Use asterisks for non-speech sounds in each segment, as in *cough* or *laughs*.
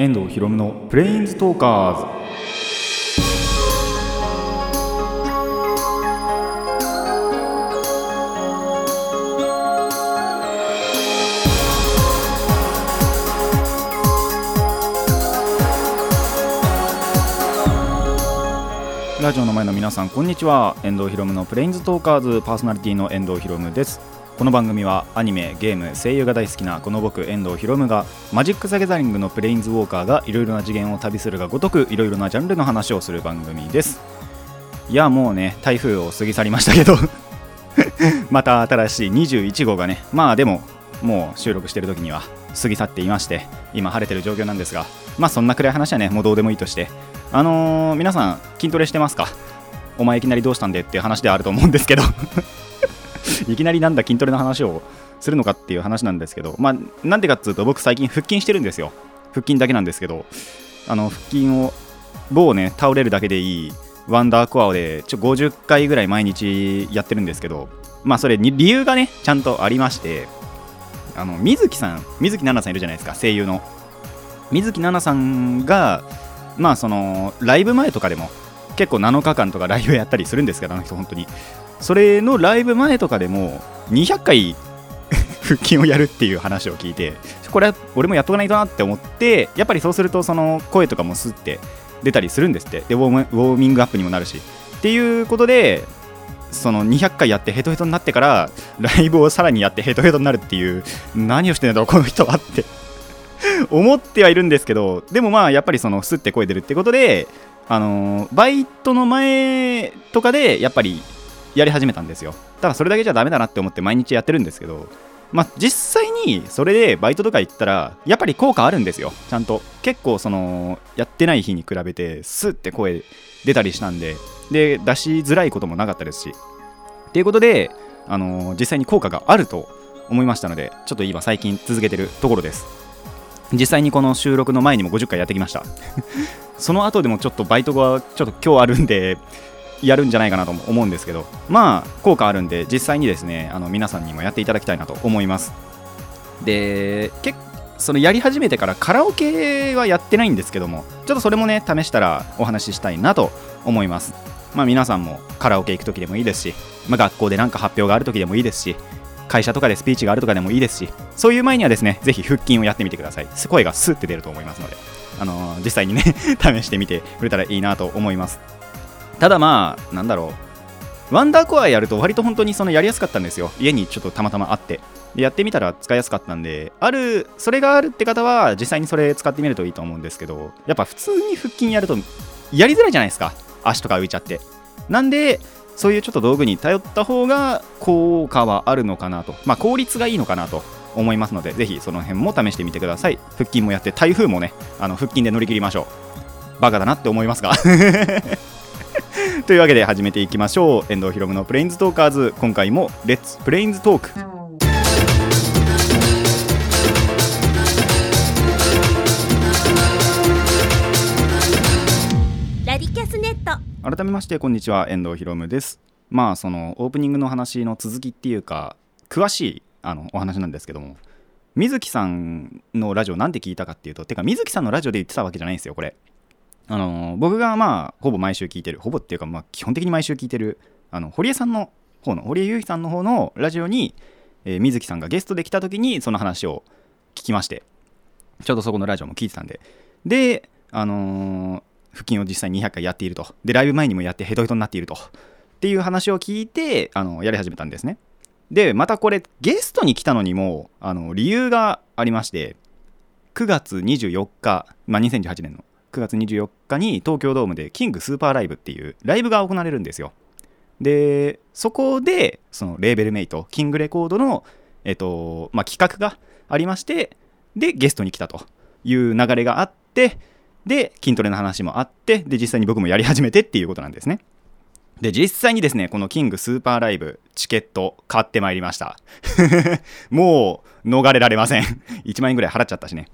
遠藤ひろむのプレインズトーカーズラジオの前の皆さんこんにちは。遠藤ひろむのプレインズトーカーズパーソナリティの遠藤ひろむです。この番組はアニメゲーム声優が大好きなこの僕遠藤ひろむがマジック・ザ・ギャザリングのプレインズ・ウォーカーがいろいろな次元を旅するがごとくいろいろなジャンルの話をする番組です。いやもうね台風を過ぎ去りましたけど。*laughs* また新しい21号がねまあでももう収録してる時には過ぎ去っていまして今晴れてる状況なんですがまあそんな暗い話はねもうどうでもいいとして。あのー皆さん筋トレしてますか？お前いきなりどうしたんでっていう話ではあると思うんですけど。*laughs* いきなりなんだ筋トレの話をするのかっていう話なんですけどまあなんでかっつうと僕最近腹筋してるんですよ。腹筋だけなんですけどあの腹筋を某ね倒れるだけでいいワンダーコアでちょ50回ぐらい毎日やってるんですけどまあそれに理由がねちゃんとありましてあの水木さん水木奈々さんいるじゃないですか声優の。水木奈々さんがまあそのライブ前とかでも結構7日間とかライブやったりするんですけどあの人本当に。それのライブ前とかでも200回 *laughs* 腹筋をやるっていう話を聞いてこれは俺もやっとかないとなって思ってやっぱりそうするとその声とかもスッて出たりするんですって。でウォーミングアップにもなるし。っていうことでその200回やってヘトヘトになってからライブをさらにやってヘトヘトになるっていう何をしてんだろうこの人はって *laughs* 思ってはいるんですけどでもまあやっぱりそのスッて声出るってことであのバイトの前とかでやっぱりやり始めたんですよ。ただそれだけじゃダメだなって思って毎日やってるんですけどまあ実際にそれでバイトとか行ったらやっぱり効果あるんですよ。ちゃんと。結構そのやってない日に比べてスッて声出たりしたんでで出しづらいこともなかったですし。っていうことで、あの実際に効果があると思いましたのでちょっと今最近続けてるところです。実際にこの収録の前にも50回やってきました。*laughs* その後でもちょっとバイトがちょっと今日あるんでやるんじゃないかなと思うんですけどまあ効果あるんで実際にですねあの皆さんにもやっていただきたいなと思います。で結そのやり始めてからカラオケはやってないんですけどもちょっとそれもね試したらお話ししたいなと思います。まあ皆さんもカラオケ行く時でもいいですし、まあ、学校でなんか発表がある時でもいいですし会社とかでスピーチがあるとかでもいいですしそういう前にはですねぜひ腹筋をやってみてください。声がスッて出ると思いますのであのー実際にね *laughs* 試してみてくれたらいいなと思います。ただまあなんだろう。ワンダーコアやると割と本当にそのやりやすかったんですよ。家にちょっとたまたまあって。でやってみたら使いやすかったんで。あるそれがあるって方は実際にそれ使ってみるといいと思うんですけど。やっぱ普通に腹筋やるとやりづらいじゃないですか。足とか浮いちゃって。なんでそういうちょっと道具に頼った方が効果はあるのかなと。まあ効率がいいのかなと。思いますのでぜひその辺も試してみてください。腹筋もやって台風もねあの腹筋で乗り切りましょう。バカだなって思いますが。*laughs* というわけで始めていきましょう。遠藤ひろむのプレインズトーカーズ。今回もレッツプレインズトークラディキャスネット。改めましてこんにちは。遠藤ひろむです。まあそのオープニングの話の続きっていうか詳しいあのお話なんですけども。水木さんのラジオなんで聞いたかっていうとてか水木さんのラジオで言ってたわけじゃないんですよこれあの僕がまあほぼ毎週聞いてるほぼっていうかまあ基本的に毎週聞いてるあの堀江さんの方の堀江優衣さんの方のラジオに、えー水木さんがゲストで来た時にその話を聞きましてちょうどそこのラジオも聞いてたんで。であのー腹筋を実際に200回やっていると。でライブ前にもやってヘトヘトになっていると。っていう話を聞いてあのやり始めたんですね。でまたこれゲストに来たのにもあの理由がありまして9月24日、まあ、2018年の9月24日に東京ドームでキングスーパーライブっていうライブが行われるんですよ。でそこでそのレーベルメイトキングレコードの、えっとまあ、企画がありましてでゲストに来たという流れがあってで筋トレの話もあってで実際に僕もやり始めてっていうことなんですね。で実際にですねこのキングスーパーライブチケット買ってまいりました。*laughs* もう逃れられません。*laughs* 1万円ぐらい払っちゃったしね。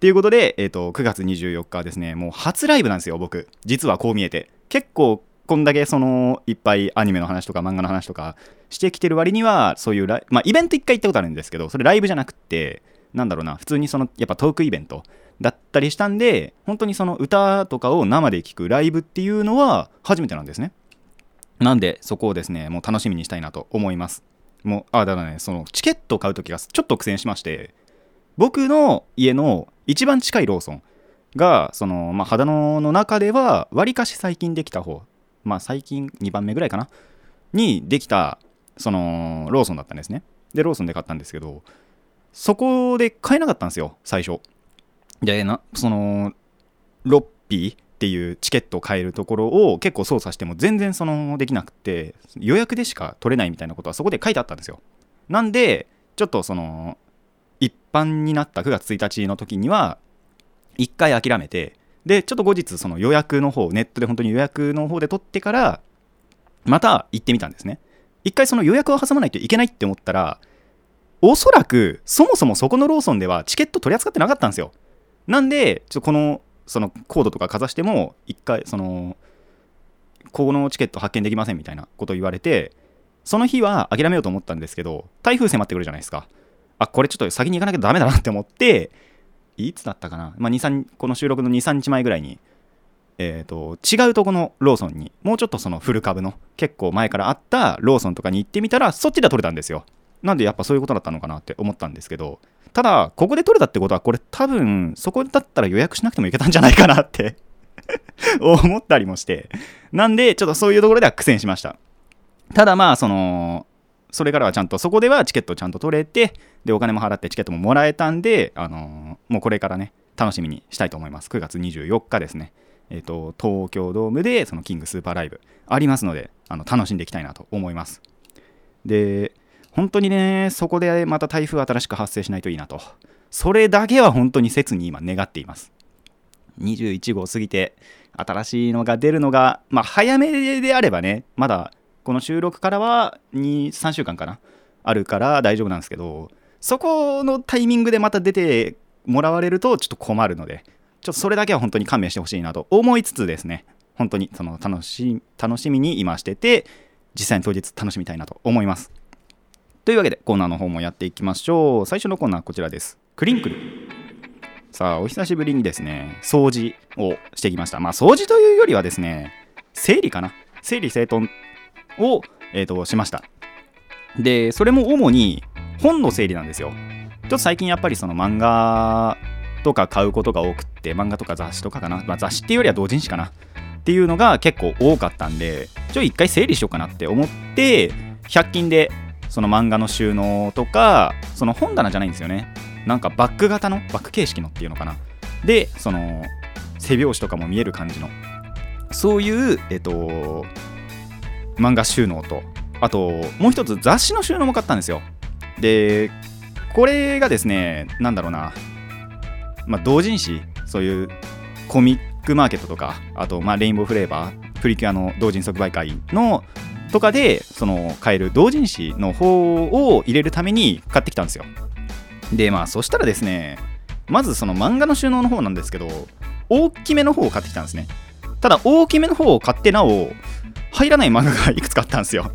っていうことで、えー、と9月24日はですね。もう初ライブなんですよ僕。実はこう見えて。結構こんだけそのいっぱいアニメの話とか漫画の話とかしてきてる割にはそういう、まあ、イベント1回行ったことあるんですけどそれライブじゃなくてなんだろうな。普通にそのやっぱトークイベントだったりしたんで本当にその歌とかを生で聴くライブっていうのは初めてなんですね。なんでそこをですねもう楽しみにしたいなと思います。もうあだからねそのチケットを買う時がちょっと苦戦しまして僕の家の一番近いローソンがその、まあ、秦野の中ではわりかし最近できた方まあ最近2番目ぐらいかな？にできたそのローソンだったんですね。でローソンで買ったんですけどそこで買えなかったんですよ最初。でなそのロッピーっていうチケットを買えるところを結構操作しても全然そのできなくて予約でしか取れないみたいなことはそこで書いてあったんですよ。なんでちょっとその一般になった9月1日の時には一回諦めてでちょっと後日その予約の方ネットで本当に予約の方で取ってからまた行ってみたんですね。一回その予約を挟まないといけないって思ったらおそらくそもそもそこのローソンではチケット取り扱ってなかったんですよ。なんでちょっとこのそのコードとかかざしても一回そのこのチケット発見できませんみたいなことを言われてその日は諦めようと思ったんですけど台風迫ってくるじゃないですか。あこれちょっと先に行かなきゃダメだなって思っていつだったかな、まあ、23この収録の23日前ぐらいにえーと、違うとこのローソンにもうちょっとそのフル株の結構前からあったローソンとかに行ってみたらそっちで取れたんですよ。なんでやっぱそういうことだったのかなって思ったんですけどただここで取れたってことはこれ多分そこだったら予約しなくてもいけたんじゃないかなって *laughs* 思ったりもしてなんでちょっとそういうところでは苦戦しました。ただまあそのそれからはちゃんとそこではチケットちゃんと取れてでお金も払ってチケットももらえたんであのー、もうこれからね楽しみにしたいと思います。9月24日ですね。えーと、東京ドームでそのキングスーパーライブありますのであの楽しんでいきたいなと思います。で本当にねそこでまた台風新しく発生しないといいなと。それだけは本当に切に今願っています。21号過ぎて新しいのが出るのがまあ早めであればねまだこの収録からは23週間かな？あるから大丈夫なんですけどそこのタイミングでまた出てもらわれるとちょっと困るのでちょっとそれだけは本当に勘弁してほしいなと思いつつですね、本当にその楽し楽しみに今してて、実際に当日楽しみたいなと思います。というわけでコーナーの方もやっていきましょう。最初のコーナーはこちらです。クリンクル。さあ、お久しぶりにですね、掃除をしてきました。まあ、掃除というよりはですね、整理かな？整理整頓を、えーと、しました。で、それも主に本の整理なんですよ。ちょっと最近やっぱりその漫画とか買うことが多くって漫画とか雑誌とかかな、まあ、雑誌っていうよりは同人誌かな。っていうのが結構多かったんでちょ一回整理しようかなって思って100均でその漫画の収納とかその本棚じゃないんですよね。なんかバック型のバック形式のっていうのかな。でその背表紙とかも見える感じの。そういうえっと漫画収納と。あともう一つ雑誌の収納も買ったんですよ。でこれがですねなんだろうな。まあ、同人誌。そういうコミックマーケットとか。あとまあレインボーフレーバー。プリキュアの同人即売会のとかでその買える同人誌の方を入れるために買ってきたんですよ。でまあそしたらですねまずその漫画の収納の方なんですけど大きめの方を買ってきたんですね。ただ大きめの方を買ってなお入らない漫画がいくつかあったんですよ。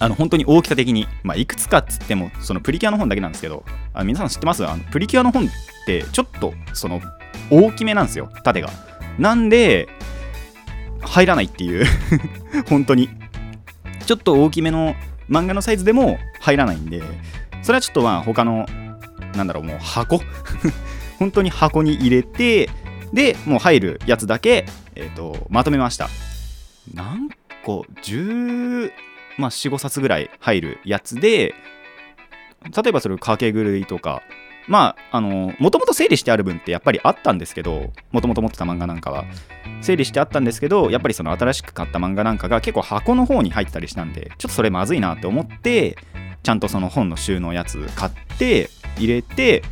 あの本当に大きさ的に、まあ、いくつかっつってもそのプリキュアの本だけなんですけどあ皆さん知ってます？あのプリキュアの本ってちょっとその大きめなんですよ縦が。なんで入らないっていう。*laughs* 本当に。ちょっと大きめの漫画のサイズでも入らないんで。それはちょっとまあ他のなんだろうもう箱。*laughs* 本当に箱に入れてでもう入るやつだけ、えーと、まとめました。何個？10まあ、45冊ぐらい入るやつで例えばそれ掛け狂いとかまああのもともと整理してある分ってやっぱりあったんですけどもともと持ってた漫画なんかは。整理してあったんですけどやっぱりその新しく買った漫画なんかが結構箱の方に入ってたりしたんでちょっとそれまずいなって思ってちゃんとその本の収納やつ買って入れて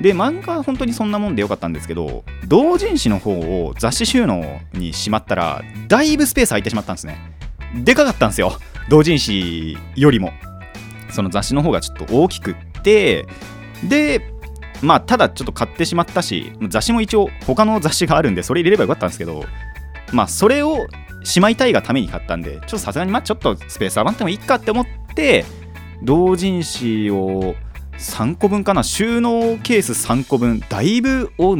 で漫画は本当にそんなもんでよかったんですけど同人誌の方を雑誌収納にしまったらだいぶスペース空いてしまったんですね。でかかったんですよ。同人誌よりも。その雑誌の方がちょっと大きくってでまあただちょっと買ってしまったし雑誌も一応他の雑誌があるんでそれ入れればよかったんですけどまあそれをしまいたいがために買ったんでちょっとさすがにまあちょっとスペース余ってもいいかって思って同人誌を3個分かな収納ケース3個分だいぶお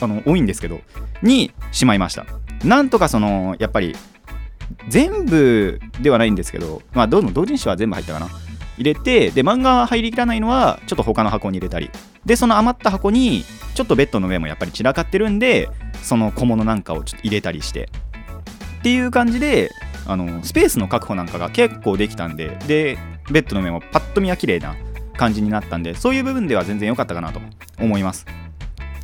あの多いんですけどにしまいました。なんとかそのやっぱり全部ではないんですけどまあどの同人誌は全部入ったかな。入れてで漫画入りきらないのはちょっと他の箱に入れたり。でその余った箱にちょっとベッドの上もやっぱり散らかってるんでその小物なんかをちょっと入れたりして。っていう感じであのスペースの確保なんかが結構できたんででベッドの上もパッと見は綺麗な感じになったんでそういう部分では全然良かったかなと思います。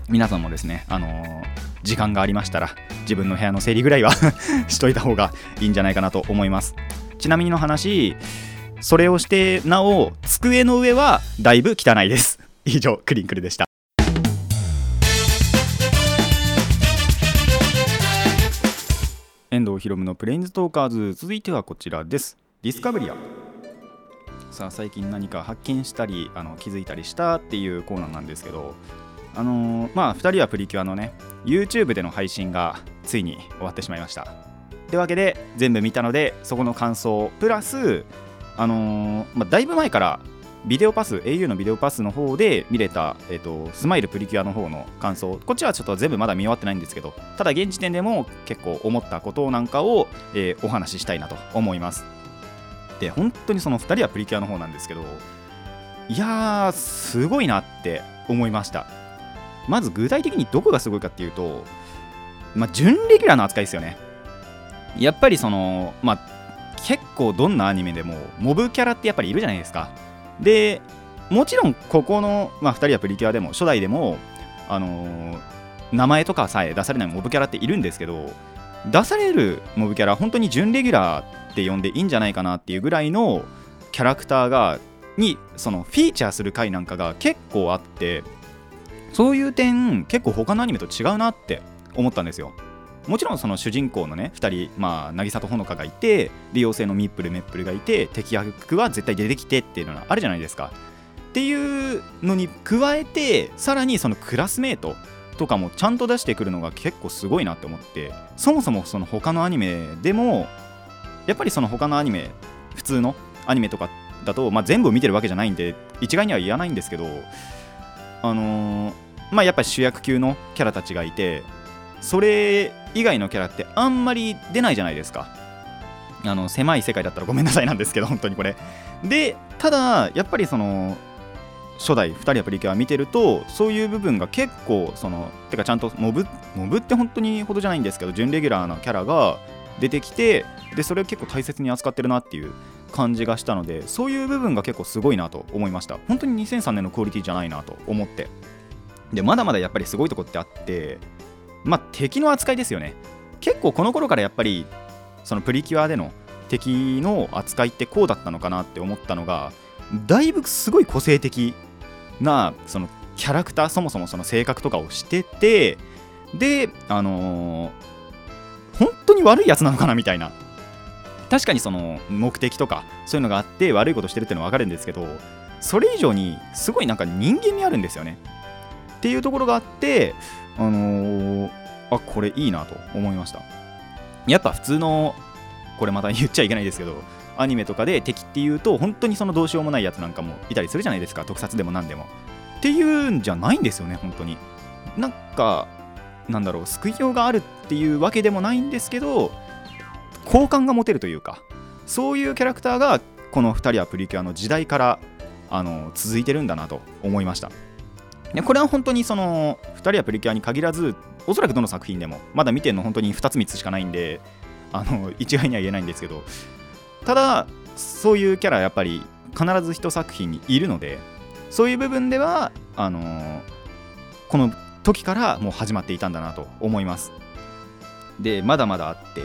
皆さんもですねあのー時間がありましたら自分の部屋の整理ぐらいは *laughs* しといた方がいいんじゃないかなと思います。ちなみにの話それをしてなお机の上はだいぶ汚いです。*laughs* 以上クリンクルでした。遠藤ひろむのプレインズトーカーズ。続いてはこちらです。ディスカブリア。さあ最近何か発見したりあの気づいたりしたっていうコーナーなんですけどあのーまあ2人はプリキュアのね YouTube での配信がついに終わってしまいました。というわけで全部見たのでそこの感想プラスあのーまあ、だいぶ前からビデオパス au のビデオパスの方で見れた、えーとスマイルプリキュアの方の感想こっちはちょっと全部まだ見終わってないんですけどただ現時点でも結構思ったことなんかを、えーお話ししたいなと思います。で本当にその2人はプリキュアの方なんですけどいやーすごいなって思いました。まず具体的にどこがすごいかっていうと、まあ、準レギュラーの扱いですよね。やっぱりそのまあ結構どんなアニメでもモブキャラってやっぱりいるじゃないですか。でもちろんここの、まあ、2人はプリキュアでも初代でもあのー名前とかさえ出されないモブキャラっているんですけど出されるモブキャラ本当に準レギュラーって呼んでいいんじゃないかなっていうぐらいのキャラクターがにそのフィーチャーする回なんかが結構あってそういう点結構他のアニメと違うなって思ったんですよ。もちろんその主人公のね2人、まあ、渚とほのかがいて利用性のミップルメップルがいて敵役は絶対出てきてっていうのがあるじゃないですか。っていうのに加えてさらにそのクラスメートとかもちゃんと出してくるのが結構すごいなって思ってそもそもその他のアニメでもやっぱりその他のアニメ普通のアニメとかだと、まあ、全部見てるわけじゃないんで一概には言わないんですけどあのーまあやっぱり主役級のキャラたちがいてそれ以外のキャラってあんまり出ないじゃないですか。あの狭い世界だったらごめんなさいなんですけど *laughs* 本当にこれ。でただやっぱりその初代2人はプリキュア見てるとそういう部分が結構そのてかちゃんとモブモブって本当にほどじゃないんですけど準レギュラーなキャラが出てきてでそれを結構大切に扱ってるなっていう感じがしたのでそういう部分が結構すごいなと思いました。本当に2003年のクオリティじゃないなと思って。でまだまだやっぱりすごいとこってあってまあ敵の扱いですよね。結構この頃からやっぱりそのプリキュアでの敵の扱いってこうだったのかなって思ったのがだいぶすごい個性的なそのキャラクターそもそもその性格とかをしててであのー本当に悪いやつなのかなみたいな。確かにその目的とかそういうのがあって悪いことしてるってのは分かるんですけどそれ以上にすごいなんか人間味あるんですよね。っていうところがあってあのーあこれいいなと思いました。やっぱ普通のこれまた言っちゃいけないですけどアニメとかで敵っていうと本当にそのどうしようもないやつなんかもいたりするじゃないですか。特撮でも何でも。っていうんじゃないんですよね本当に。なんかなんだろう救いようがあるっていうわけでもないんですけど好感が持てるというかそういうキャラクターがこの2人はプリキュアの時代からあの続いてるんだなと思いました。でこれは本当にその2人はプリキュアに限らずおそらくどの作品でもまだ見てるの本当に2つ3つしかないんであの一概には言えないんですけどただそういうキャラやっぱり必ず一作品にいるのでそういう部分ではあのこの時からもう始まっていたんだなと思います。でまだまだあって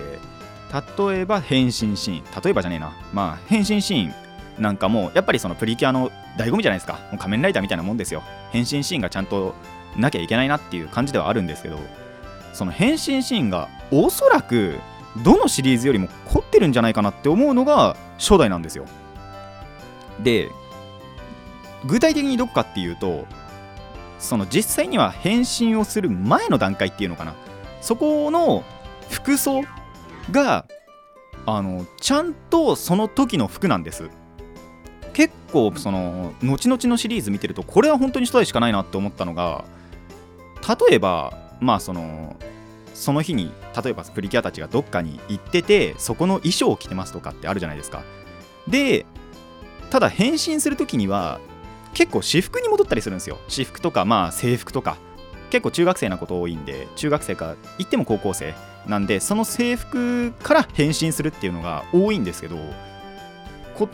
例えば変身シーン例えばじゃねえな。まあ変身シーンなんかもやっぱりそのプリキュアの醍醐味じゃないですか。もう仮面ライダーみたいなもんですよ。変身シーンがちゃんとなきゃいけないなっていう感じではあるんですけどその変身シーンがおそらくどのシリーズよりも凝ってるんじゃないかなって思うのが初代なんですよ。で具体的にどこかっていうとその実際には変身をする前の段階っていうのかな。そこの服装があのちゃんとその時の服なんです。結構その後々のシリーズ見てるとこれは本当に初代しかないなって思ったのが例えばまあそのその日に例えばプリキュアたちがどっかに行っててそこの衣装を着てますとかってあるじゃないですか。でただ変身する時には結構私服に戻ったりするんですよ。私服とかまあ制服とか。結構中学生なこと多いんで中学生か言っても高校生なんでその制服から変身するっていうのが多いんですけど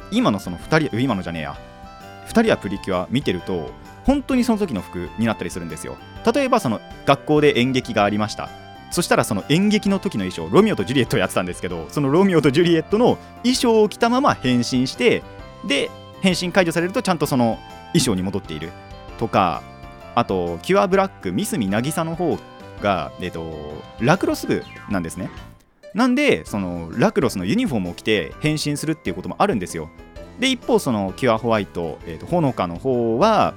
今のその2人今のじゃねえや。2人はプリキュア見てると本当にその時の服になったりするんですよ。例えばその学校で演劇がありました。そしたらその演劇の時の衣装ロミオとジュリエットをやってたんですけどそのロミオとジュリエットの衣装を着たまま変身してで変身解除されるとちゃんとその衣装に戻っている。とかあとキュアブラック三角渚の方が、えっと、ラクロス部なんですね。なんでそのラクロスのユニフォームを着て変身するっていうこともあるんですよ。で一方そのキュアホワイト、えーと、ほのかの方は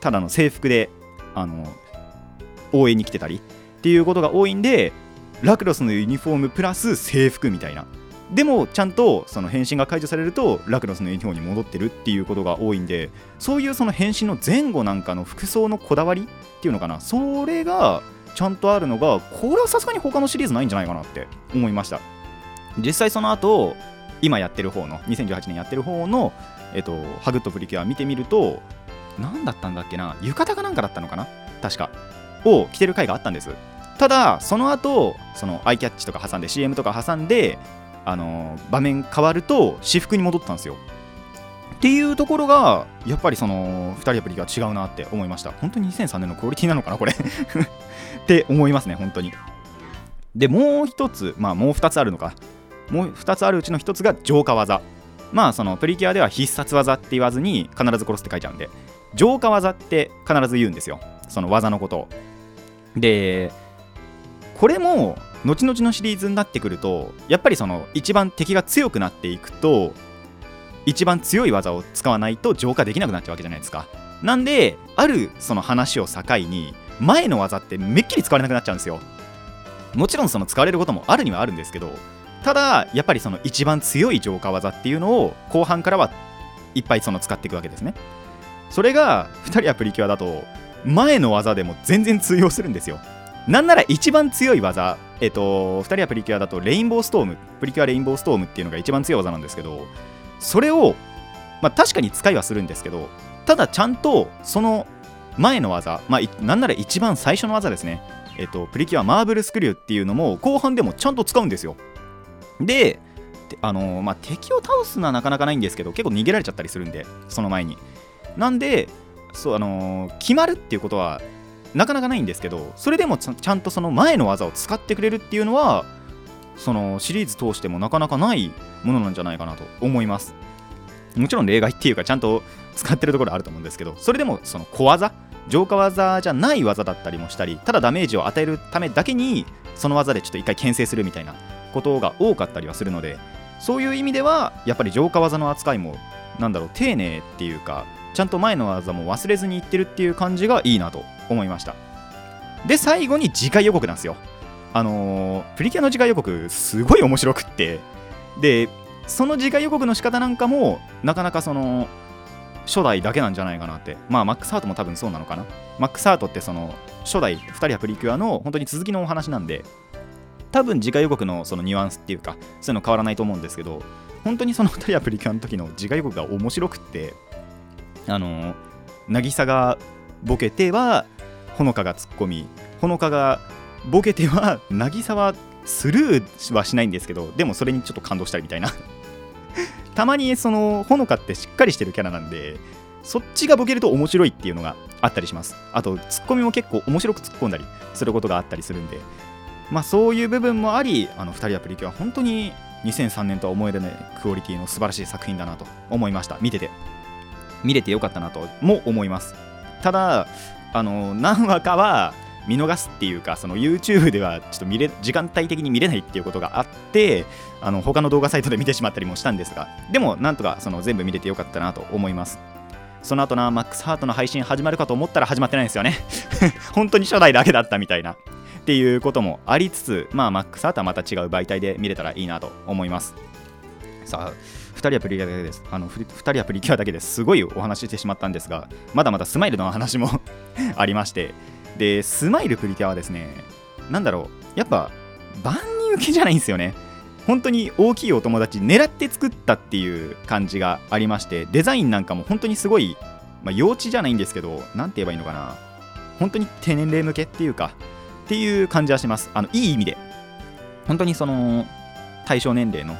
ただの制服であの応援に来てたりっていうことが多いんでラクロスのユニフォームプラス制服みたいなでもちゃんとその変身が解除されるとラクロスのユニフォームに戻ってるっていうことが多いんでそういうその変身の前後なんかの服装のこだわりっていうのかな。それがちゃんとあるのがこれはさすがに他のシリーズないんじゃないかなって思いました。実際その後今やってる方の2018年やってる方の、えっと、ハグッとプリキュア見てみると何だったんだっけな浴衣かなんかだったのかな確か。を着てる回があったんです。ただその後そのアイキャッチとか挟んで CM とか挟んであの場面変わると私服に戻ったんですよ。っていうところがやっぱりその2人アプリが違うなって思いました。本当に2003年のクオリティなのかなこれ。*laughs* って思いますね本当に。でもう一つまあもう2つあるのか。もう2つあるうちの1つが浄化技。まあそのプリキュアでは必殺技って言わずに必ず殺すって書いちゃうんで。浄化技って必ず言うんですよ。その技のことを。でこれも後々のシリーズになってくるとやっぱりその一番敵が強くなっていくと一番強い技を使わないと浄化できなくなっちゃうわけじゃないですか。なんであるその話を境に前の技ってめっきり使われなくなっちゃうんですよ。もちろんその使われることもあるにはあるんですけどただやっぱりその一番強い浄化技っていうのを後半からはいっぱいその使っていくわけですね。それが2人はプリキュアだと前の技でも全然通用するんですよ。なんなら一番強い技、えっと、2人はプリキュアだとレインボーストーム、プリキュアレインボーストームっていうのが一番強い技なんですけど、それを、まあ、確かに使いはするんですけど、ただちゃんとその前の技、まあ、なんなら一番最初の技ですね、えっと、プリキュアマーブルスクリューっていうのも後半でもちゃんと使うんですよ。で、あのー、まあ、敵を倒すのはなかなかないんですけど、結構逃げられちゃったりするんで、その前に。なんで、そうあのー、決まるっていうことはなかなかないんですけどそれでもちゃんとその前の技を使ってくれるっていうのはそのシリーズ通してもなかなかないものなんじゃないかなと思います。もちろん例外っていうかちゃんと使ってるところあると思うんですけどそれでもその小技浄化技じゃない技だったりもしたりただダメージを与えるためだけにその技でちょっと一回牽制するみたいなことが多かったりはするのでそういう意味ではやっぱり浄化技の扱いもなんだろう丁寧っていうかちゃんと前の技も忘れずにいってるっていう感じがいいなと思いました。で最後に次回予告なんですよ。あのー、プリキュアの次回予告すごい面白くって。でその次回予告の仕方なんかもなかなかその初代だけなんじゃないかなって。まあマックスハートも多分そうなのかな。マックスハートってその初代2人はプリキュアの本当に続きのお話なんで多分次回予告のそのニュアンスっていうかそういうの変わらないと思うんですけど本当にその2人はプリキュアの時の次回予告が面白くってあの渚がボケてはほのかが突っ込みほのかがボケては渚はスルーはしないんですけどでもそれにちょっと感動したりみたいな。*laughs* たまにそのほのかってしっかりしてるキャラなんでそっちがボケると面白いっていうのがあったりします。あとツッコミも結構面白く突っ込んだりすることがあったりするんで。まあそういう部分もありあの2人はプリキュア本当に2003年とは思えないクオリティの素晴らしい作品だなと思いました。見てて。見れてよかったなとも思います。ただあの何話かは見逃すっていうかその YouTube ではちょっと見れ時間帯的に見れないっていうことがあってあの他の動画サイトで見てしまったりもしたんですがでもなんとかその全部見れてよかったなと思います。その後なマックスハートの配信始まるかと思ったら始まってないんですよね。*laughs* 本当に初代だけだったみたいなっていうこともありつつまあマックスハートはまた違う媒体で見れたらいいなと思います。さあ2人はプリキュアだけです。あの2人はプリキュアだけです。ごいお話ししてしまったんですがまだまだスマイルの話も *laughs* ありまして。でスマイルプリキュアはですねなんだろう。やっぱ万人受けじゃないんですよね。本当に大きいお友達狙って作ったっていう感じがありましてデザインなんかも本当にすごい、まあ、幼稚じゃないんですけど何て言えばいいのかな。本当に低年齢向けっていうかっていう感じはします。あのいい意味で。本当にその対象年齢の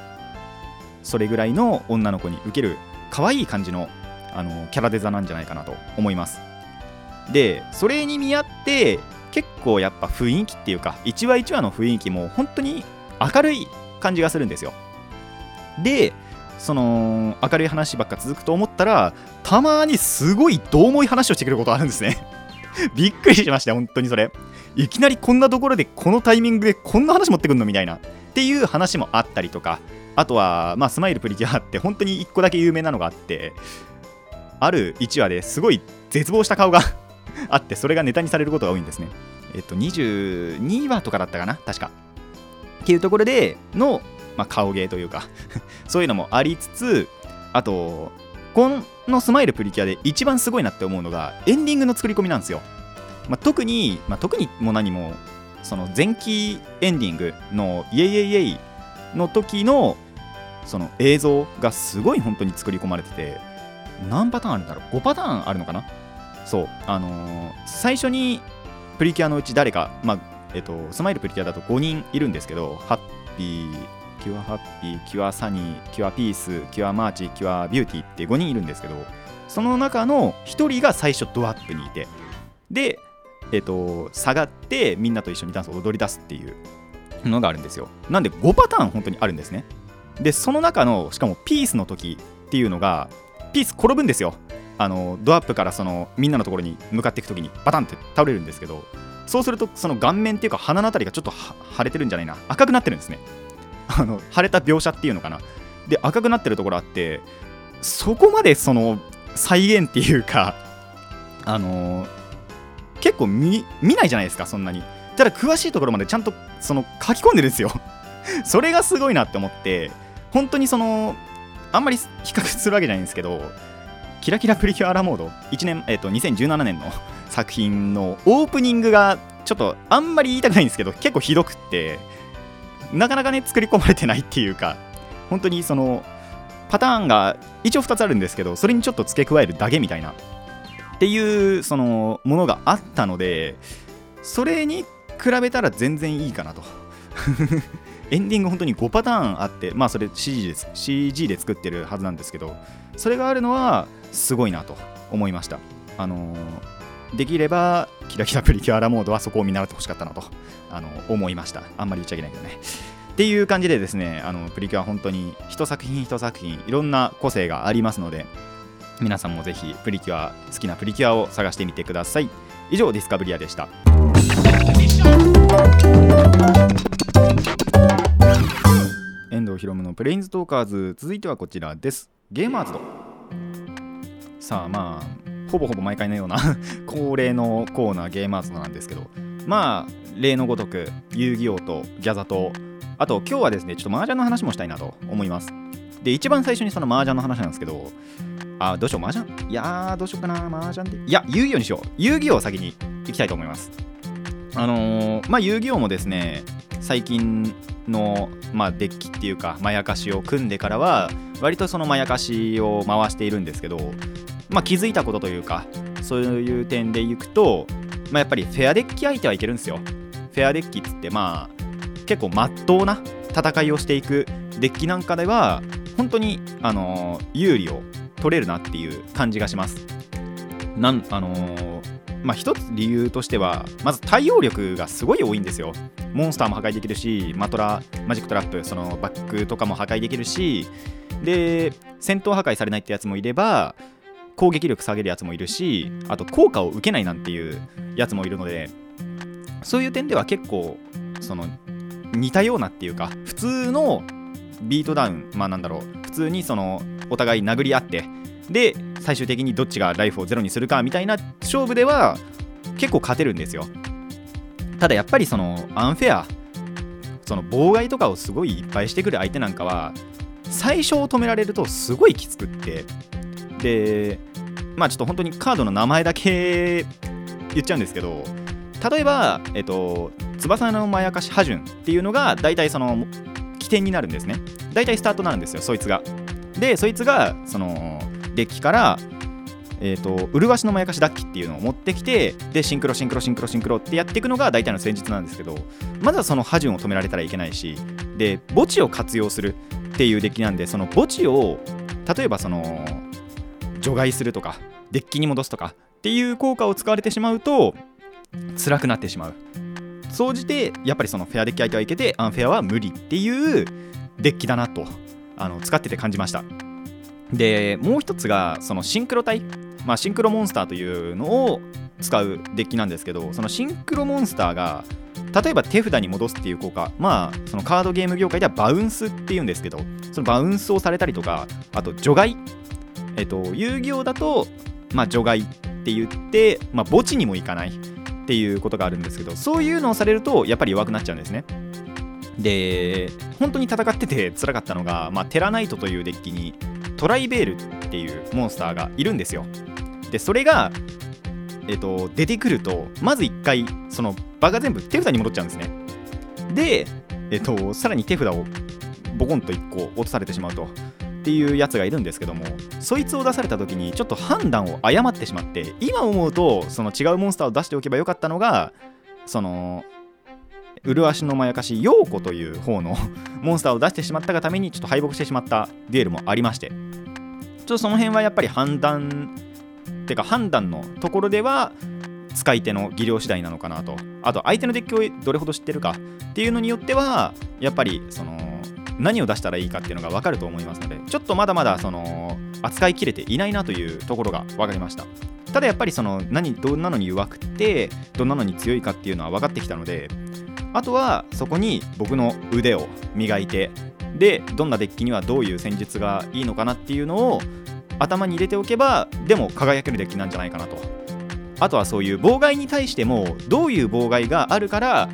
それぐらいの女の子に受ける可愛い感じのあのキャラデザなんじゃないかなと思います。でそれに見合って結構やっぱ雰囲気っていうか1話1話の雰囲気も本当に明るい感じがするんですよ。でその明るい話ばっか続くと思ったらたまにすごいどう猛い話をしてくることあるんですね。*laughs* びっくりしました本当にそれ。いきなりこんなところでこのタイミングでこんな話持ってくんのみたいなっていう話もあったりとかあとは、まあ、スマイルプリキュアって本当に1個だけ有名なのがあってある1話ですごい絶望した顔があってそれがネタにされることが多いんですね。えっと22話とかだったかな？確か。っていうところでの、まあ、顔芸というか *laughs* そういうのもありつつあとこのスマイルプリキュアで一番すごいなって思うのがエンディングの作り込みなんですよ、まあ、特に、まあ、特にも何もその前期エンディングのイエイエイエイの時のその映像がすごい本当に作り込まれてて何パターンあるんだろう？5パターンあるのかな？そう。あのー、最初にプリキュアのうち誰か、まあえっと、スマイルプリキュアだと5人いるんですけどハッピーキュアハッピーキュアサニーキュアピースキュアマーチキュアビューティーって5人いるんですけどその中の1人が最初ドアップにいてでえっと下がってみんなと一緒にダンスを踊り出すっていうのがあるんですよ。なんで5パターン本当にあるんですね。でその中のしかもピースの時っていうのがピース転ぶんですよ。あのドアップからそのみんなのところに向かっていく時にバタンって倒れるんですけどそうするとその顔面っていうか鼻のあたりがちょっと腫れてるんじゃないな。赤くなってるんですね。あの腫れた描写っていうのかな。で赤くなってるところあってそこまでその再現っていうかあのー、結構見ないじゃないですかそんなに。ただ詳しいところまでちゃんとその書き込んでるんですよ。*laughs* それがすごいなって思って本当にそのあんまり比較するわけじゃないんですけどキラキラプリキュアラモード1年、えーと、2017年の *laughs* 作品のオープニングがちょっとあんまり言いたくないんですけど結構ひどくってなかなかね作り込まれてないっていうか本当にそのパターンが一応2つあるんですけどそれにちょっと付け加えるだけみたいなっていうそのものがあったのでそれに比べたら全然いいかなと。*laughs* エンディング本当に5パターンあってまあそれ CG で CG で作ってるはずなんですけどそれがあるのはすごいなと思いました。あの、できればキラキラプリキュアラモードはそこを見習ってほしかったなとあの思いました。あんまり言っちゃいけないけどね。っていう感じでですねあのプリキュア本当に一作品一作品いろんな個性がありますので皆さんもぜひプリキュア好きなプリキュアを探してみてください。以上ディスカブリアでした。遠藤ひろむのプレインズトーカーズ。続いてはこちらです。ゲーマーズドさあまあほぼほぼ毎回のような *laughs* 恒例のコーナーゲーマーズドなんですけど。まあ例のごとく遊戯王とギャザと。あと今日はですねちょっと麻雀の話もしたいなと思います。で一番最初にその麻雀の話なんですけどあどうしよう麻雀？いやーどうしようかな麻雀で。いや遊戯王にしよう。遊戯王を先に行きたいと思います。あのー、まあ遊戯王もですね最近の、まあ、デッキっていうかまやかしを組んでからは割とそのまやかしを回しているんですけど、まあ、気づいたことというかそういう点でいくと、まあ、やっぱりフェアデッキ相手はいけるんですよ。フェアデッキっつってまあ結構まっとうな戦いをしていくデッキなんかでは本当に、あの、有利を取れるなっていう感じがします。なんあのまあ、一つ理由としてはまず対応力がすごい多いんですよ。モンスターも破壊できるしマトラマジックトラップそのバックとかも破壊できるしで戦闘破壊されないってやつもいれば攻撃力下げるやつもいるしあと効果を受けないなんていうやつもいるのでそういう点では結構その似たようなっていうか普通のビートダウンまあなんだろう普通にそのお互い殴り合ってで最終的にどっちがライフをゼロにするかみたいな勝負では結構勝てるんですよ。ただやっぱりそのアンフェアその妨害とかをすごいいっぱいしてくる相手なんかは最初を止められるとすごいきつくってでまあちょっと本当にカードの名前だけ言っちゃうんですけど例えば、えっと、翼のまやかしハジュンっていうのが大体その起点になるんですね。大体スタートになるんですよそいつが。でそいつがそのデッキからえーと、麗しのまやかしダッキっていうのを持ってきてでシンクロシンクロシンクロシンクロってやっていくのが大体の戦術なんですけどまずはその波順を止められたらいけないしで墓地を活用するっていうデッキなんでその墓地を例えばその除外するとかデッキに戻すとかっていう効果を使われてしまうと辛くなってしまう。総じてやっぱりそのフェアデッキ相手はいけてアンフェアは無理っていうデッキだなとあの使ってて感じました。でもう一つがそのシンクロ体、まあ、シンクロモンスターというのを使うデッキなんですけどそのシンクロモンスターが例えば手札に戻すっていう効果まあそのカードゲーム業界ではバウンスっていうんですけどそのバウンスをされたりとかあと除外。えっと遊戯王だとまあ除外って言ってまあ墓地にも行かない。っていうことがあるんですけどそういうのをされるとやっぱり弱くなっちゃうんですね。で本当に戦ってて辛かったのが、まあ、テラナイトというデッキにトライベールっていうモンスターがいるんですよ。でそれがえっと出てくるとまず1回その場が全部手札に戻っちゃうんですね。でえっとさらに手札をボコンと1個落とされてしまうと。っていうやつがいるんですけどもそいつを出された時にちょっと判断を誤ってしまって今思うとその違うモンスターを出しておけばよかったのがその麗しのまやかし陽子という方の *laughs* モンスターを出してしまったがためにちょっと敗北してしまったデュエルもありましてちょっとその辺はやっぱり判断てか判断のところでは使い手の技量次第なのかなと。あと相手のデッキをどれほど知ってるかっていうのによってはやっぱりその何を出したらいいかっていうのが分かると思いますのでちょっとまだまだその扱いきれていないなというところが分かりました。ただやっぱりその何どんなのに弱くてどんなのに強いかっていうのは分かってきたのであとはそこに僕の腕を磨いてでどんなデッキにはどういう戦術がいいのかなっていうのを頭に入れておけばでも輝けるデッキなんじゃないかなと。あとはそういう妨害に対してもどういう妨害があるから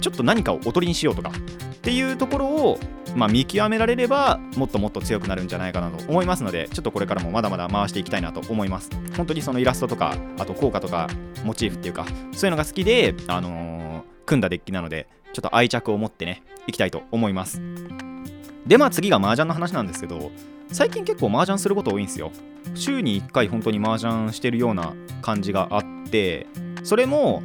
ちょっと何かをおとりにしようとかっていうところをまあ、見極められればもっともっと強くなるんじゃないかなと思いますのでちょっとこれからもまだまだ回していきたいなと思います。本当にそのイラストとかあと効果とかモチーフっていうかそういうのが好きであのー、組んだデッキなのでちょっと愛着を持ってねいきたいと思います。でまあ次が麻雀の話なんですけど最近結構麻雀すること多いんですよ。週に1回本当に麻雀してるような感じがあってそれも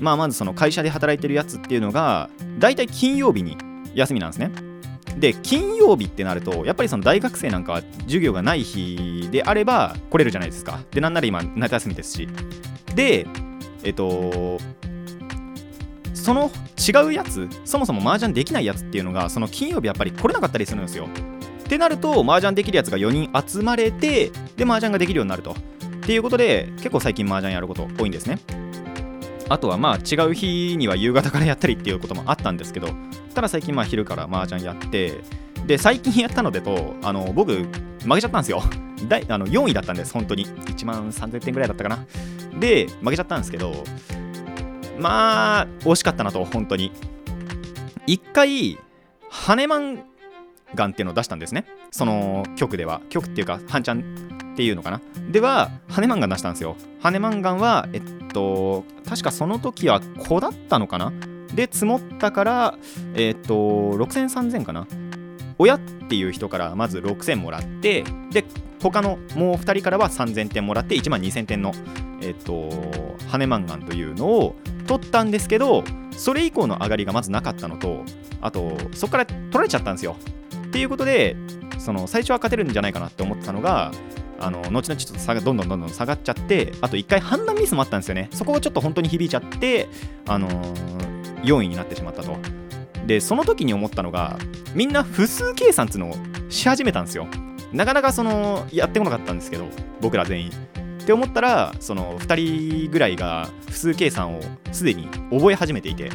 まあまずその会社で働いてるやつっていうのが大体金曜日に休みなんですね。で金曜日ってなるとやっぱりその大学生なんかは授業がない日であれば来れるじゃないですか。でなんなら今夏休みですし。でえっとその違うやつそもそも麻雀できないやつっていうのがその金曜日やっぱり来れなかったりするんですよ。ってなると麻雀できるやつが4人集まれてで麻雀ができるようになると。っていうことで結構最近麻雀やること多いんですね。あとはまあ違う日には夕方からやったりっていうこともあったんですけどただ最近まあ昼から麻雀やってで最近やったのでとあの僕負けちゃったんですよ。だあの4位だったんです本当に。1万3000点ぐらいだったかな。で負けちゃったんですけどまあ惜しかったなと本当に。1回ハネマンガンっていうのを出したんですね。その曲では。曲っていうかハンちゃんっていうのかな。ではハネマンガン出したんですよ。ハネマンガンはえっと確かその時は子だったのかな。で積もったからえっと6000、3000かな。親っていう人からまず6000もらってで他のもう2人からは3000点もらって1万2000点のえっとハネマンガンというのを取ったんですけどそれ以降の上がりがまずなかったのとあとそこから取られちゃったんですよ。っていうことでその最初は勝てるんじゃないかなって思ってたのがあの後々ちょっと差がどんどんどんどん下がっちゃってあと1回判断ミスもあったんですよね。そこがちょっと本当に響いちゃってあのー、4位になってしまったと。でその時に思ったのがみんな複数計算っていうのをし始めたんですよ。なかなかそのやってこなかったんですけど僕ら全員。って思ったらその2人ぐらいが複数計算をすでに覚え始めていて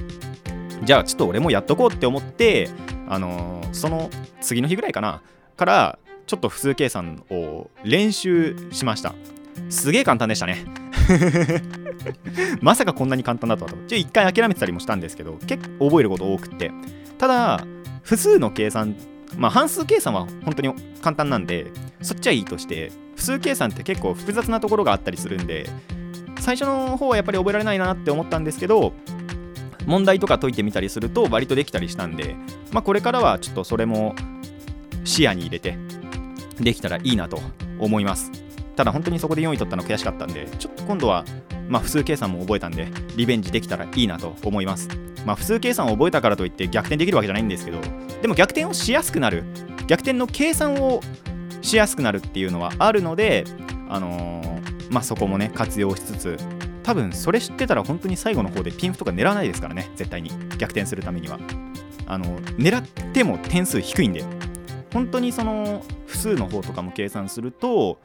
じゃあちょっと俺もやっとこうって思ってあのー、その次の日ぐらいかなからちょっと普通計算を練習しました。すげえ簡単でしたね。*laughs* まさかこんなに簡単だとはと。一回諦めてたりもしたんですけど、結構覚えること多くって。ただ、複数の計算まあ半数計算は本当に簡単なんでそっちはいいとして複数計算って結構複雑なところがあったりするんで最初の方はやっぱり覚えられないなって思ったんですけど問題とか解いてみたりすると割とできたりしたんで、まあ、これからはちょっとそれも視野に入れてできたらいいなと思いますただ本当にそこで4位取ったの悔しかったんでちょっと今度はまあ複数計算も覚えたんでリベンジできたらいいなと思います。まあ普数計算を覚えたからといって逆転できるわけじゃないんですけどでも逆転をしやすくなる。逆転の計算をしやすくなるっていうのはあるのであのー、まあそこもね活用しつつ多分それ知ってたら本当に最後の方でピンフとか狙わないですからね絶対に。逆転するためには。あの狙っても点数低いんで。本当にその複数の方とかも計算すると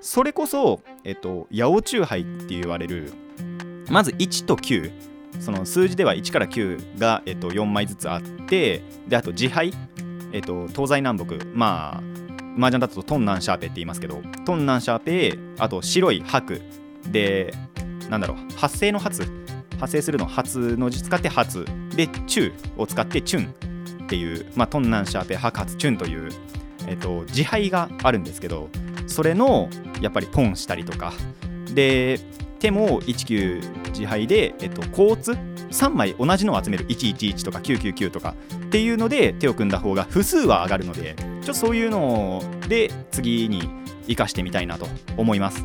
それこそ、えっと、八百中杯って言われるまず1と9その数字では1から9が、えっと、4枚ずつあってであと自敗、えっと、東西南北まあ麻雀だとトンナンシャーペって言いますけどトンナンシャーペあと白い白でなんだろう発生の発発生するの発の字使って発で中を使ってチュンっていう、まあ、トンナンシャーペ白発チュンという、えっと、自敗があるんですけどそれのやっぱりポンしたりとか。で手も19自敗で、えっと、交通3枚同じのを集める111とか999とか。っていうので手を組んだ方が歩数は上がるのでちょっとそういうので次に生かしてみたいなと思います。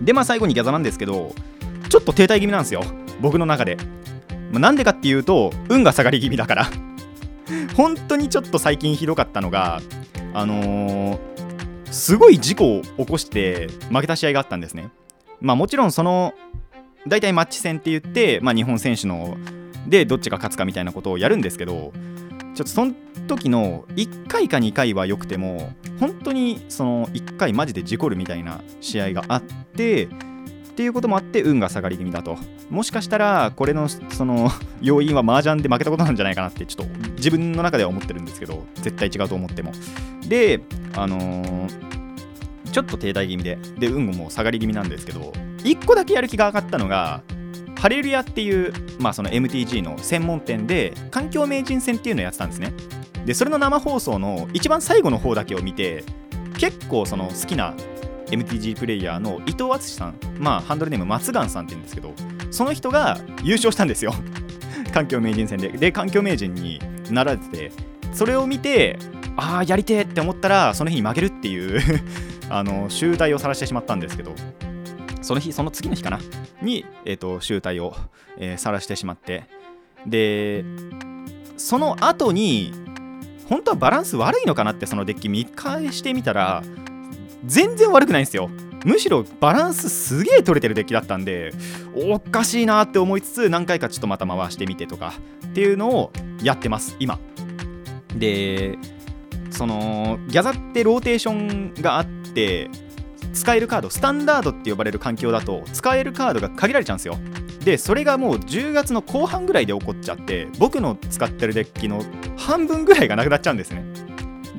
でまあ最後にギャザなんですけどちょっと停滞気味なんですよ。僕の中で。まなんでかっていうと運が下がり気味だから。本当にちょっと最近ひどかったのがあのー、すごい事故を起こして負けた試合があったんですね。まあもちろんその大体マッチ戦って言って、まあ、日本選手のでどっちが勝つかみたいなことをやるんですけどちょっとその時の1回か2回は良くても本当にその1回マジで事故るみたいな試合があってっていうこともあって運が下がり気味だと。もしかしたらこれのその *laughs* 要因は麻雀で負けたことなんじゃないかなってちょっと自分の中では思ってるんですけど絶対違うと思っても。であのー、ちょっと停滞気味でで運も下がり気味なんですけど1個だけやる気が上がったのがハレルヤっていう、まあ、その MTG の専門店で環境名人戦っていうのをやってたんですね。でそれの生放送の一番最後の方だけを見て結構その好きな MTG プレイヤーの伊藤敦さんまあハンドルネーム松岩さんって言うんですけどその人が優勝したんですよ。*laughs* 環境名人戦で。で環境名人になられててそれを見てああやりてえって思ったらその日に負けるっていう *laughs* あの集大を晒してしまったんですけどその日その次の日かな？に、えーと、集大を、えー、してしまって。でその後に本当はバランス悪いのかなってそのデッキ見返してみたら全然悪くないんですよ。むしろバランスすげえ取れてるデッキだったんでおかしいなって思いつつ何回かちょっとまた回してみてとかっていうのをやってます今。でそのギャザってローテーションがあって使えるカードスタンダードって呼ばれる環境だと使えるカードが限られちゃうんですよ。でそれがもう10月の後半ぐらいで起こっちゃって僕の使ってるデッキの半分ぐらいがなくなっちゃうんですね。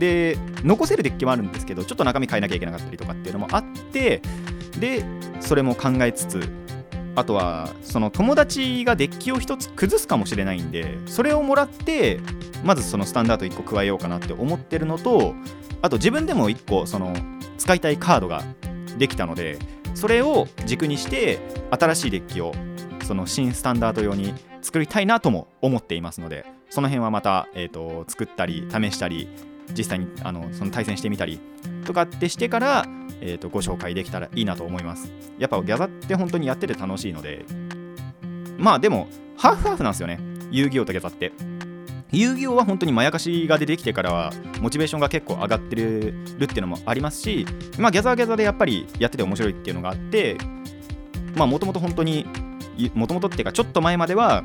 で残せるデッキもあるんですけどちょっと中身変えなきゃいけなかったりとかっていうのもあってでそれも考えつつあとはその友達がデッキを1つ崩すかもしれないんでそれをもらってまずそのスタンダード1個加えようかなって思ってるのとあと自分でも1個その使いたいカードができたのでそれを軸にして新しいデッキをその新スタンダード用に作りたいなとも思っていますのでその辺はまた、えーと、作ったり試したり実際にあのその対戦してみたりとかってしてから、えーと、ご紹介できたらいいなと思います。やっぱギャザって本当にやってて楽しいので。まあでもハーフハーフなんですよね。遊戯王とギャザって。遊戯王は本当にまやかしが出てきてからはモチベーションが結構上がってるっていうのもありますし、まあ、ギャザーギャザーでやっぱりやってて面白いっていうのがあってまあもともと本当にもともとっていうかちょっと前までは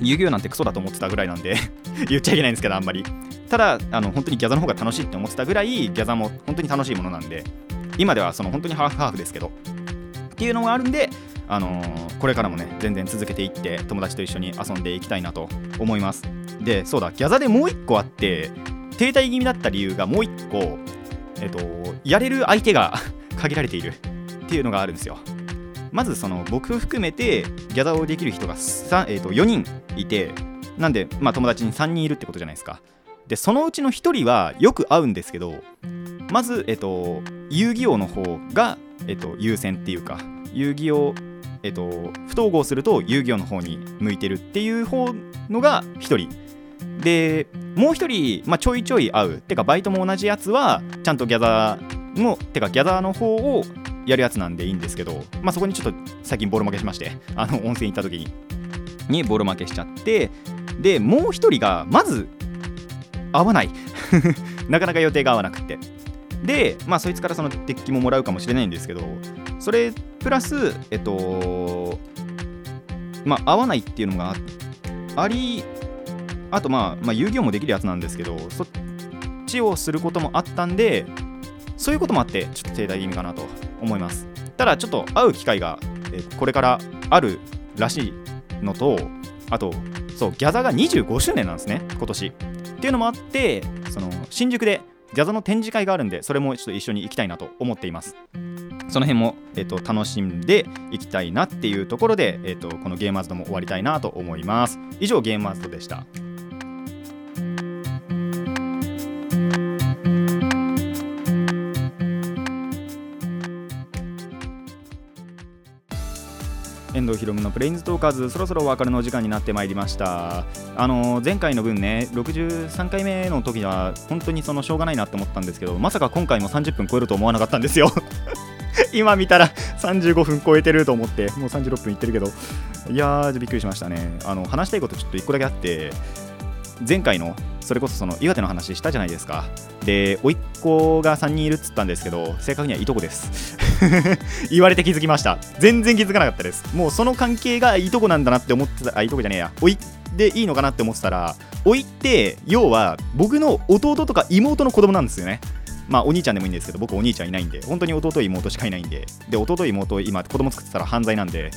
遊戯王なんてクソだと思ってたぐらいなんで *laughs* 言っちゃいけないんですけどあんまり。ただあの本当にギャザーの方が楽しいって思ってたぐらいギャザも本当に楽しいものなんで今ではその本当にハーフハーフですけどっていうのがあるんであのー、これからもね全然続けていって友達と一緒に遊んでいきたいなと思います。でそうだギャザでもう一個あって停滞気味だった理由がもう一個えっとやれる相手が *laughs* 限られているっていうのがあるんですよ。まずその僕含めてギャザをできる人が、えー、と4人いてなんで、まあ、友達に3人いるってことじゃないですか。でそのうちの1人はよく会うんですけどまず、えっと、遊戯王の方が、えっと、優先っていうか遊戯王えっと、不統合すると遊戯王の方に向いてるっていう方のが1人。でもう1人、まあ、ちょいちょい会う。てかバイトも同じやつはちゃんとギャザーのてかギャザーの方をやるやつなんでいいんですけど、まあ、そこにちょっと最近ボール負けしましてあの温泉行った時に。にボール負けしちゃってでもう1人がまず合わない。*laughs* なかなか予定が合わなくて。でまあそいつからそのデッキももらうかもしれないんですけどそれプラスえっとまあ合わないっていうのがありあとまあ、まあ、遊戯王もできるやつなんですけどそっちをすることもあったんでそういうこともあってちょっと停滞気味かなと思います。ただちょっと会う機会がこれからあるらしいのとあとそうギャザが25周年なんですね今年。っていうのもあってその新宿でギャザの展示会があるんでそれもちょっと一緒に行きたいなと思っています。その辺も、えーと、楽しんでいきたいなっていうところで、えーと、このゲーマーズとも終わりたいなと思います。以上ゲーマーズドでした。遠藤ひろむのプレインズトーカーズそろそろお別れの時間になってまいりました。あの前回の分ね63回目の時は本当にそのしょうがないなって思ったんですけどまさか今回も30分超えると思わなかったんですよ。*laughs* 今見たら35分超えてると思ってもう36分いってるけど。いやーびっくりしましたね。あの話したいことちょっと1個だけあって前回のそれこそその岩手の話したじゃないですか。で甥っ子が3人いるっつったんですけど正確にはいとこです。*laughs* 言われて気づきました。全然気づかなかったです。もうその関係がいとこなんだなって思ってたあいとこじゃねえや。甥でいいのかなって思ってたら甥って要は僕の弟とか妹の子供なんですよね。まあお兄ちゃんでもいいんですけど僕お兄ちゃんいないんで本当に弟妹しかいないんで。で弟妹今子供作ってたら犯罪なんで。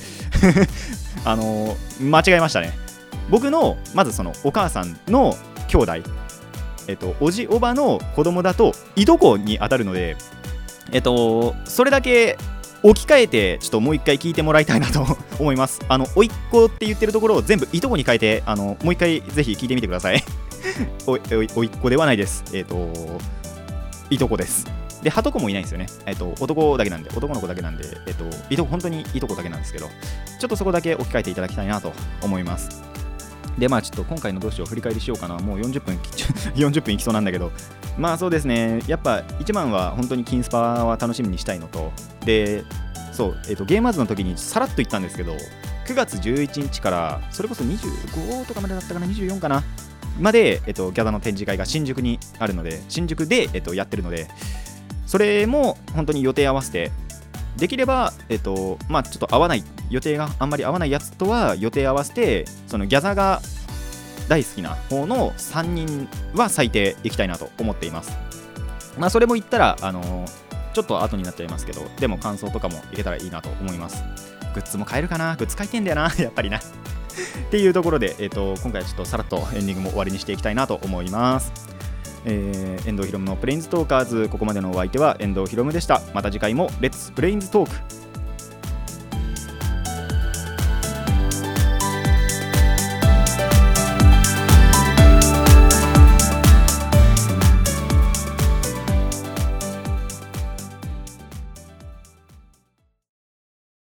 *laughs* あのー、間違えましたね。僕のまずそのお母さんの兄弟えっとおじおばの子供だといとこに当たるのでえっとそれだけ置き換えてちょっともう一回聞いてもらいたいなと *laughs* 思いますあのおいっ子って言ってるところを全部いとこに変えてあのもう一回ぜひ聞いてみてください *laughs* おいおいっ子ではないですえっといとこですで、はとこもいないんですよね。えっと、男だけなんで、男の子だけなんで、えっと、いとこ、本当にいとこだけなんですけど、ちょっとそこだけ置き換えていただきたいなと思います。で、まあちょっと今回のどうしよう振り返りしようかな。もう40分、*laughs* 40分いきそうなんだけど、まあそうですね、やっぱ一番は本当に金スパは楽しみにしたいのと、で、そう、えっと、ゲーマーズの時にさらっと言ったんですけど、9月11日からそれこそ25とかまでだったかな、24かな、まで、えっと、ギャザの展示会が新宿にあるので、新宿で、えっと、やってるので、それも本当に予定合わせて、できれば、えっと、まあ、ちょっと合わない、予定があんまり合わないやつとは予定合わせて、そのギャザが大好きな方の3人は最低行きたいなと思っています。まあ、それも言ったら、あの、ちょっと後になっちゃいますけど、でも感想とかもいけたらいいなと思います。グッズも買えるかな？グッズ買いてんだよな、*laughs* やっぱりな。っていうところで、えーと、今回はちょっとさらっとエンディングも終わりにしていきたいなと思います。えー、遠藤ひろむのプレインズトーカーズ。ここまでのお相手は遠藤ひろむでした。また次回もレッツプレインズトーク